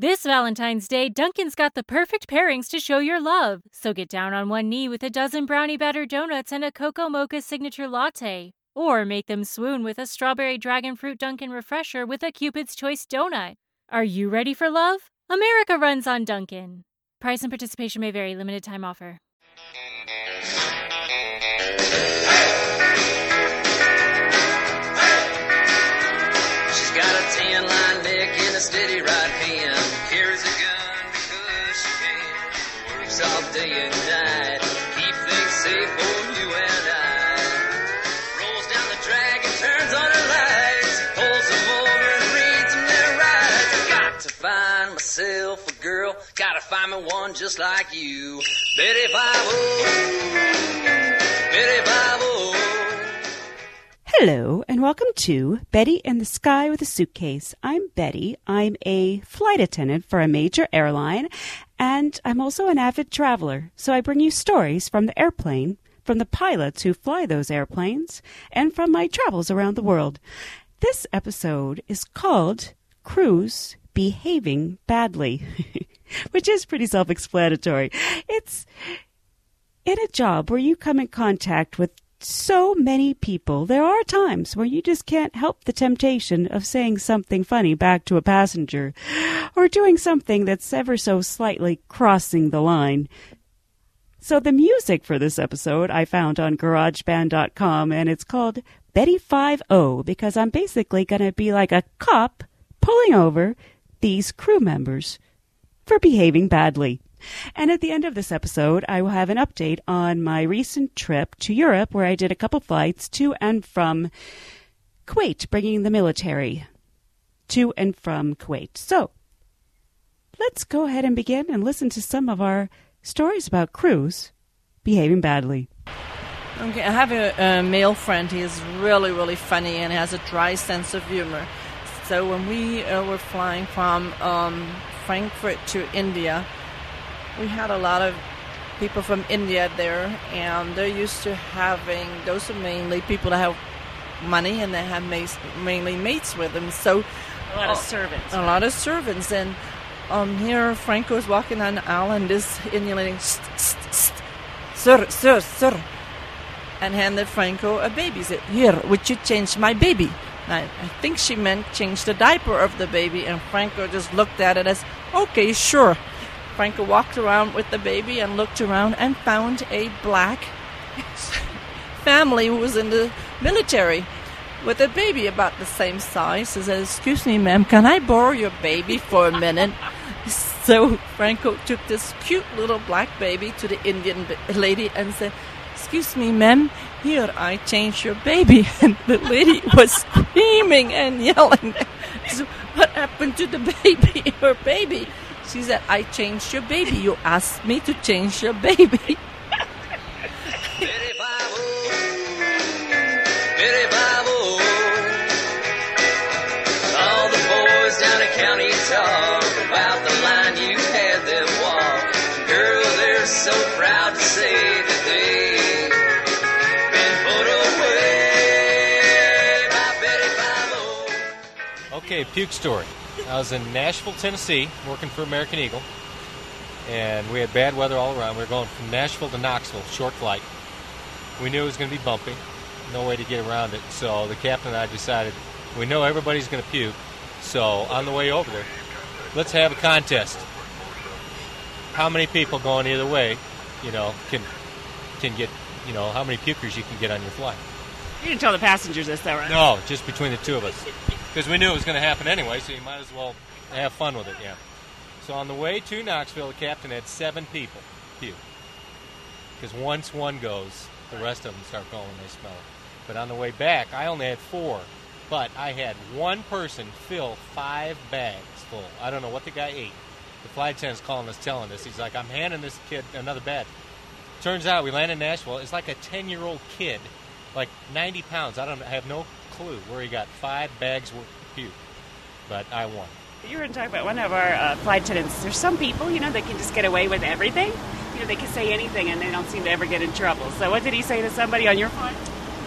This Valentine's Day, Dunkin's got the perfect pairings to show your love. So get down on one knee with a dozen brownie batter donuts and a cocoa mocha signature latte. Or make them swoon with a strawberry dragon fruit Dunkin' refresher with a Cupid's Choice donut. Are you ready for love? America runs on Dunkin'. Price and participation may vary. Limited time offer. She's got a tan line neck and a steady right hand. Day and night. Keep things safe for you and I. Rolls down the track and turns on her lights. Pulls them over and reads them their rights. Got to find myself a girl. Gotta find me one just like you. Betty Betty Hello, and welcome to Betty in the Sky with a Suitcase. I'm Betty. I'm a flight attendant for a major airline, and I'm also an avid traveler. So I bring you stories from the airplane, from the pilots who fly those airplanes, and from my travels around the world. This episode is called Crews Behaving Badly, which is pretty self explanatory. It's in a job where you come in contact with so many people, there are times where you just can't help the temptation of saying something funny back to a passenger or doing something that's ever so slightly crossing the line. So the music for this episode I found on garageband.com and it's called Betty 5-0 because I'm basically going to be like a cop pulling over these crew members for behaving badly. And at the end of this episode, I will have an update on my recent trip to Europe where I did a couple flights to and from Kuwait, bringing the military to and from Kuwait. So let's go ahead and begin and listen to some of our stories about crews behaving badly. Okay, I have a, a male friend. He is really, really funny and has a dry sense of humor. So when we uh, were flying from um, Frankfurt to India, we had a lot of people from India there, and they're used to having those are mainly people that have money and they have mates, mainly mates with them. So A lot of uh, servants. a lot of servants. And um, here Franco is walking down the aisle, and this Indian lady, "St, st, st, sir, sir, sir, and handed Franco a baby. Said, "Here, would you change my baby?" I, I think she meant change the diaper of the baby, and Franco just looked at it as, "Okay, sure." Franco walked around with the baby and looked around and found a black family who was in the military with a baby about the same size. He said, Excuse me, ma'am, can I borrow your baby for a minute? So Franco took this cute little black baby to the Indian lady and said, Excuse me, ma'am, here I changed your baby. And the lady was screaming and yelling. So, what happened to the baby? Her baby? She said, I changed your baby. You asked me to change your baby. Betty Five Betty Five All the boys down the county talk about the line you had them walk. Girl, they're so proud to say that they've been put away by Betty Five Okay, puke story. I was in Nashville, Tennessee, working for American Eagle, and we had bad weather all around. We were going from Nashville to Knoxville, short flight. We knew it was going to be bumpy, no way to get around it. So the captain and I decided we know everybody's going to puke. So on the way over there, let's have a contest. How many people going either way, you know, can can get, you know, how many pukers you can get on your flight. You didn't tell the passengers this, though, right? No, just between the two of us. Because we knew it was going to happen anyway, so you might as well have fun with it, yeah. So on the way to Knoxville, the captain had seven people puke. Because once one goes, the rest of them start going, they smell it. But on the way back, I only had four. But I had one person fill five bags full. I don't know what the guy ate. The flight attendant's calling us, telling us. He's like, I'm handing this kid another bag. Turns out we landed in Nashville. It's like a 10 year old kid, like 90 pounds. I don't I have no clue where he got five bags worth of puke. But I won. You were talking about one of our uh, flight attendants. There's some people, you know, that can just get away with everything. You know, they can say anything and they don't seem to ever get in trouble. So, what did he say to somebody on your flight?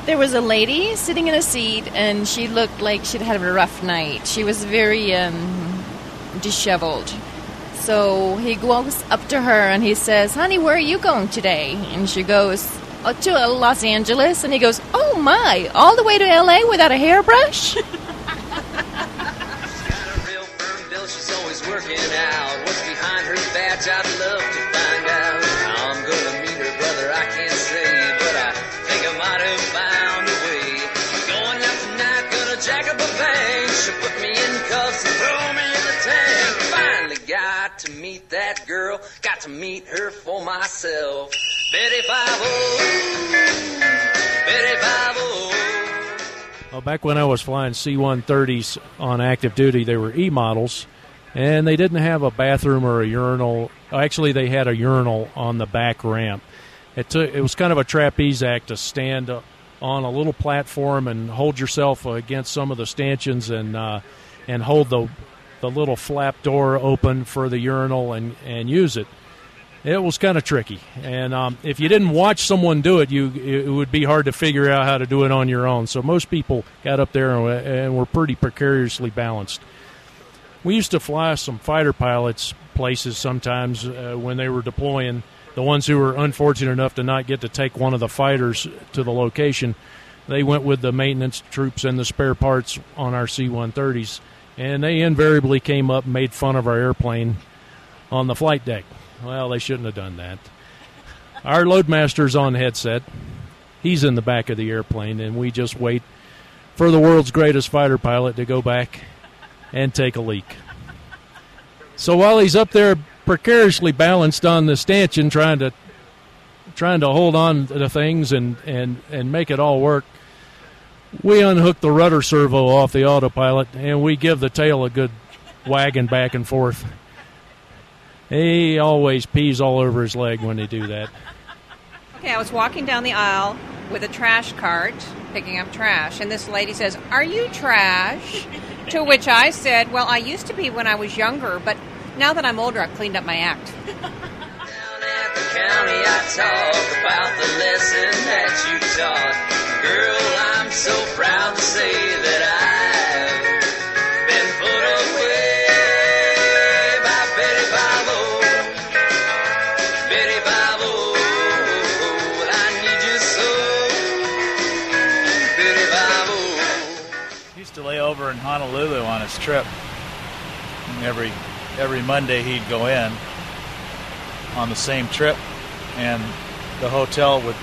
There was a lady sitting in a seat, and she looked like she'd had a rough night. She was very um, disheveled. So he goes up to her and he says, Honey, where are you going today? And she goes, "Oh, To uh, Los Angeles. And he goes, Oh my, all the way to LA without a hairbrush? To to to meet her for myself. Well, back when I was flying C-130s on active duty, they were E models, and they didn't have a bathroom or a urinal. Actually, they had a urinal on the back ramp. It took. It was kind of a trapeze act to stand on a little platform and hold yourself against some of the stanchions and uh, and hold the the little flap door open for the urinal and and use it. It was kind of tricky, and um, if you didn't watch someone do it, you it would be hard to figure out how to do it on your own. So most people got up there and, were pretty precariously balanced. We used to fly some fighter pilots places sometimes uh, when they were deploying. The ones who were unfortunate enough to not get to take one of the fighters to the location, they went with the maintenance troops and the spare parts on our C-130s, and they invariably came up and made fun of our airplane on the flight deck. Well, they shouldn't have done that. Our loadmaster's on headset. He's in the back of the airplane, and we just wait for the world's greatest fighter pilot to go back and take a leak. So while he's up there precariously balanced on the stanchion, trying to trying to hold on to things and, and, and make it all work, we unhook the rudder servo off the autopilot and we give the tail a good wagging back and forth. He always pees all over his leg when they do that. Okay, I was walking down the aisle with a trash cart picking up trash, and this lady says, Are you trash? to which I said, Well, I used to be when I was younger, but now that I'm older, I've cleaned up my act. Down at the county, I talk about the lesson that you taught. Girl, I'm so proud to say that I've over in Honolulu on his trip. Every every Monday he'd go in on the same trip, and the hotel would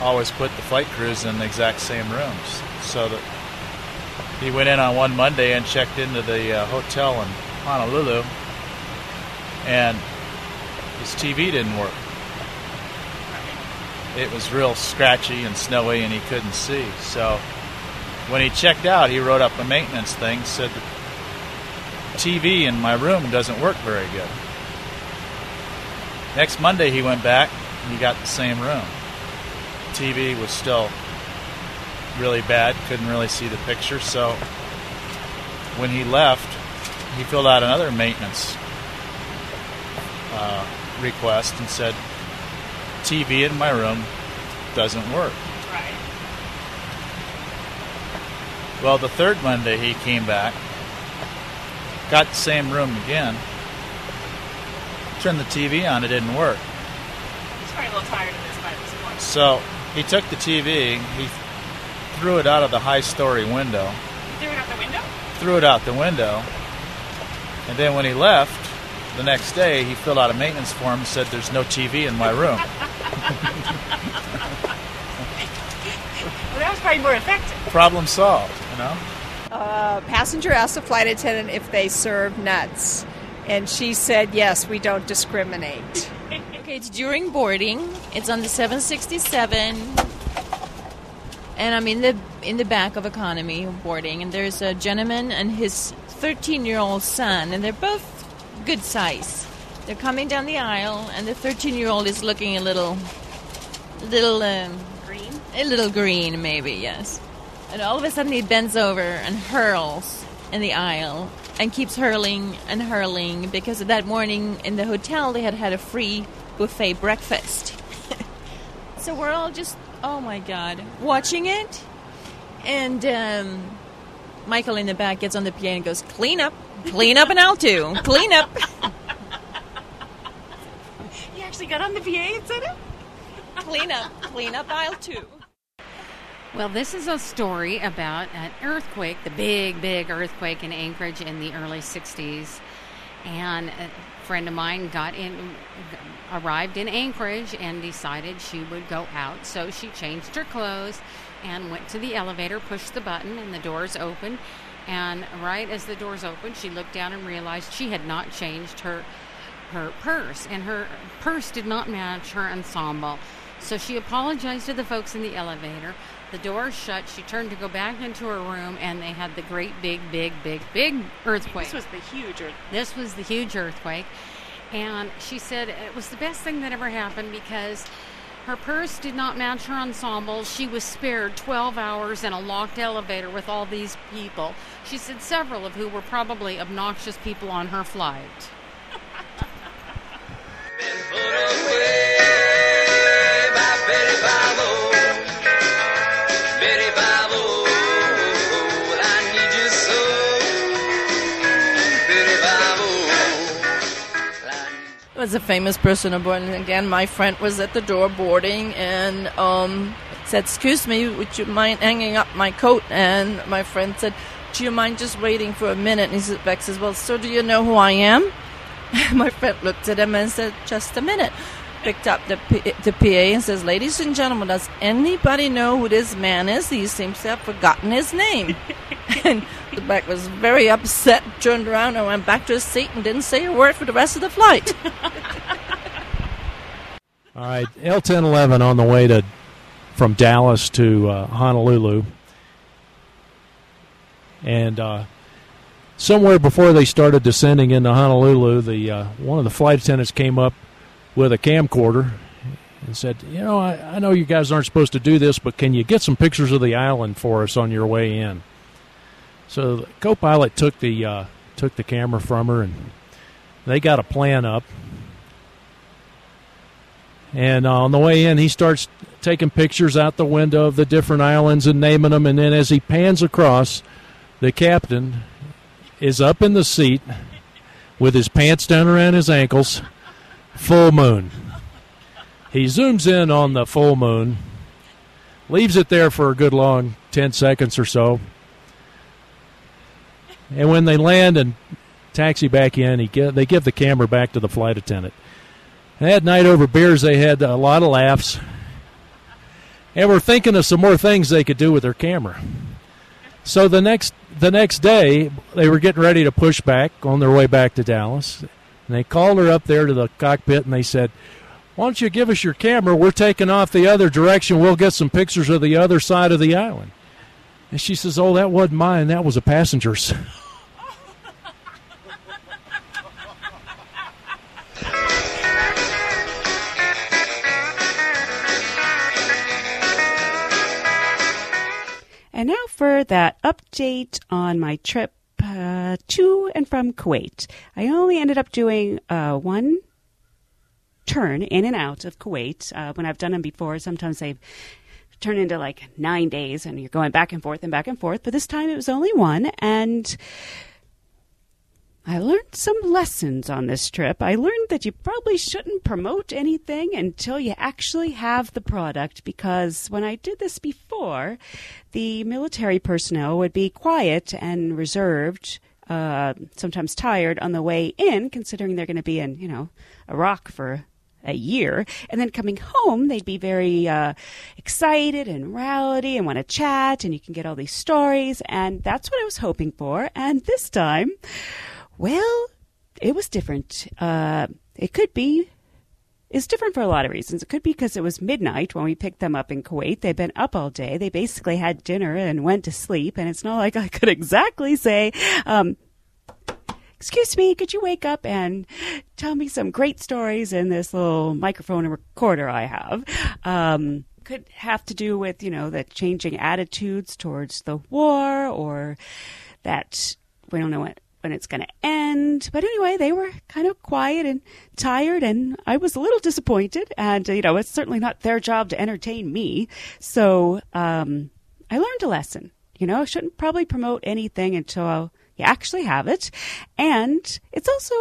always put the flight crews in the exact same rooms. So that he went in on one Monday and checked into the uh, hotel in Honolulu, and his TV didn't work. It was real scratchy and snowy, and he couldn't see. So when he checked out, he wrote up a maintenance thing, said the TV in my room doesn't work very good. Next Monday, he went back and he got the same room. TV was still really bad, couldn't really see the picture, so when he left, he filled out another maintenance uh, request and said, TV in my room doesn't work. Right. Well, the third Monday he came back, got the same room again, turned the TV on, it didn't work. He's probably a little tired of this by this point. So he took the TV, he threw it out of the high story window, You threw it out the window? threw it out the window, and then when he left the next day, he filled out a maintenance form and said, There's no TV in my room. Well, that was probably more effective. Problem solved, you know? Uh, passenger asked the flight attendant if they serve nuts, and she said, "Yes, we don't discriminate." Okay, it's during boarding. It's on the 767, and I'm in the in the back of economy boarding. And there's a gentleman and his 13 year old son, and they're both good size. They're coming down the aisle, and the 13 year old is looking a little, little um, Green. a little green, maybe yes. And all of a sudden, he bends over and hurls in the aisle and keeps hurling and hurling because that morning in the hotel they had had a free buffet breakfast. so we're all just, oh my god, watching it. And um, Michael in the back gets on the piano and goes, "Clean up, clean up in aisle two, clean up." You actually got on the PA and said it? clean up, clean up aisle two. Well, this is a story about an earthquake, the big, big earthquake in Anchorage in the early 60s. And a friend of mine got in, arrived in Anchorage and decided she would go out. So she changed her clothes and went to the elevator, pushed the button, and the doors opened. And right as the doors opened, she looked down and realized she had not changed her her purse, and her purse did not match her ensemble. So she apologized to the folks in the elevator. The door shut. She turned to go back into her room, and they had the great big, big, big, big earthquake. This was the huge earth. This was the huge earthquake. And she said it was the best thing that ever happened because her purse did not match her ensemble. She was spared 12 hours in a locked elevator with all these people. She said several of who were probably obnoxious people on her flight. Was a famous person aboard, and again, my friend was at the door boarding and um, said, "Excuse me, would you mind hanging up my coat?" And my friend said, "Do you mind just waiting for a minute?" And he said, Beck says, "Well, sir, do you know who I am?" my friend looked at him and said, "Just a minute." Picked up the P- the PA and says, "Ladies and gentlemen, does anybody know who this man is? He seems to have forgotten his name." and the back was very upset, turned around and went back to his seat and didn't say a word for the rest of the flight. All right, L ten eleven on the way to from Dallas to uh, Honolulu, and uh, somewhere before they started descending into Honolulu, the uh, one of the flight attendants came up with a camcorder and said, "You know, I, I know you guys aren't supposed to do this, but can you get some pictures of the island for us on your way in?" So the co-pilot took the uh, took the camera from her, and they got a plan up. And uh, on the way in, he starts taking pictures out the window of the different islands and naming them. And then as he pans across, the captain is up in the seat with his pants down around his ankles, full moon. He zooms in on the full moon, leaves it there for a good long 10 seconds or so. And when they land and taxi back in, he they give the camera back to the flight attendant. That night over beers, they had a lot of laughs. And were thinking of some more things they could do with their camera. So the next the next day, they were getting ready to push back on their way back to Dallas. And they called her up there to the cockpit and they said, Why don't you give us your camera? We're taking off the other direction. We'll get some pictures of the other side of the island. And she says, Oh, that wasn't mine. That was a passenger's. And now for that update on my trip uh, to and from Kuwait. I only ended up doing uh, one turn in and out of Kuwait. Uh, when I've done them before, sometimes they've turned into like nine days and you're going back and forth and back and forth. But this time it was only one. And I learned some lessons on this trip. I learned that you probably shouldn't promote anything until you actually have the product because when I did this before, the military personnel would be quiet and reserved, uh, sometimes tired on the way in, considering they're going to be in, you know, Iraq for a year. And then coming home, they'd be very uh, excited and rowdy and want to chat, and you can get all these stories. And that's what I was hoping for. And this time, well, it was different. Uh, it could be. It's different for a lot of reasons. It could be because it was midnight when we picked them up in Kuwait. They'd been up all day. They basically had dinner and went to sleep. And it's not like I could exactly say, um, excuse me, could you wake up and tell me some great stories in this little microphone and recorder I have? Um, could have to do with, you know, the changing attitudes towards the war or that we don't know what, when it's going to end. But anyway, they were kind of quiet and tired, and I was a little disappointed. And, uh, you know, it's certainly not their job to entertain me. So um, I learned a lesson You know, I shouldn't probably promote anything until you actually have it. And it's also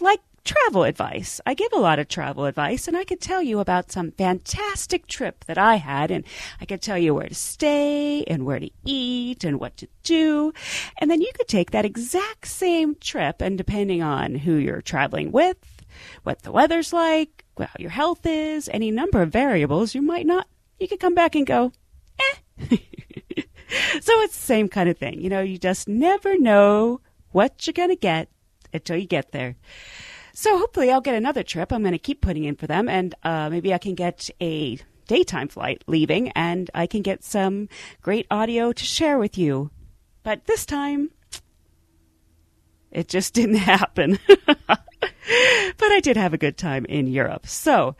like travel advice. I give a lot of travel advice, and I could tell you about some fantastic trip that I had, and I could tell you where to stay and where to eat and what to do. And then you could take that exact same trip, and depending on who you're traveling with, what the weather's like, how your health is, any number of variables, you might not, you could come back and go, eh. so it's the same kind of thing. You know, you just never know what you're going to get until you get there. So hopefully I'll get another trip. I'm going to keep putting in for them, and uh, maybe I can get a daytime flight leaving, and I can get some great audio to share with you. But this time, it just didn't happen. but I did have a good time in Europe. So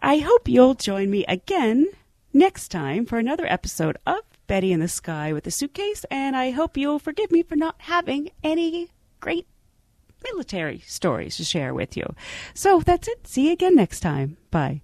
I hope you'll join me again next time for another episode of Betty in the Sky with a Suitcase, and I hope you'll forgive me for not having any great military stories to share with you. So that's it. See you again next time. Bye.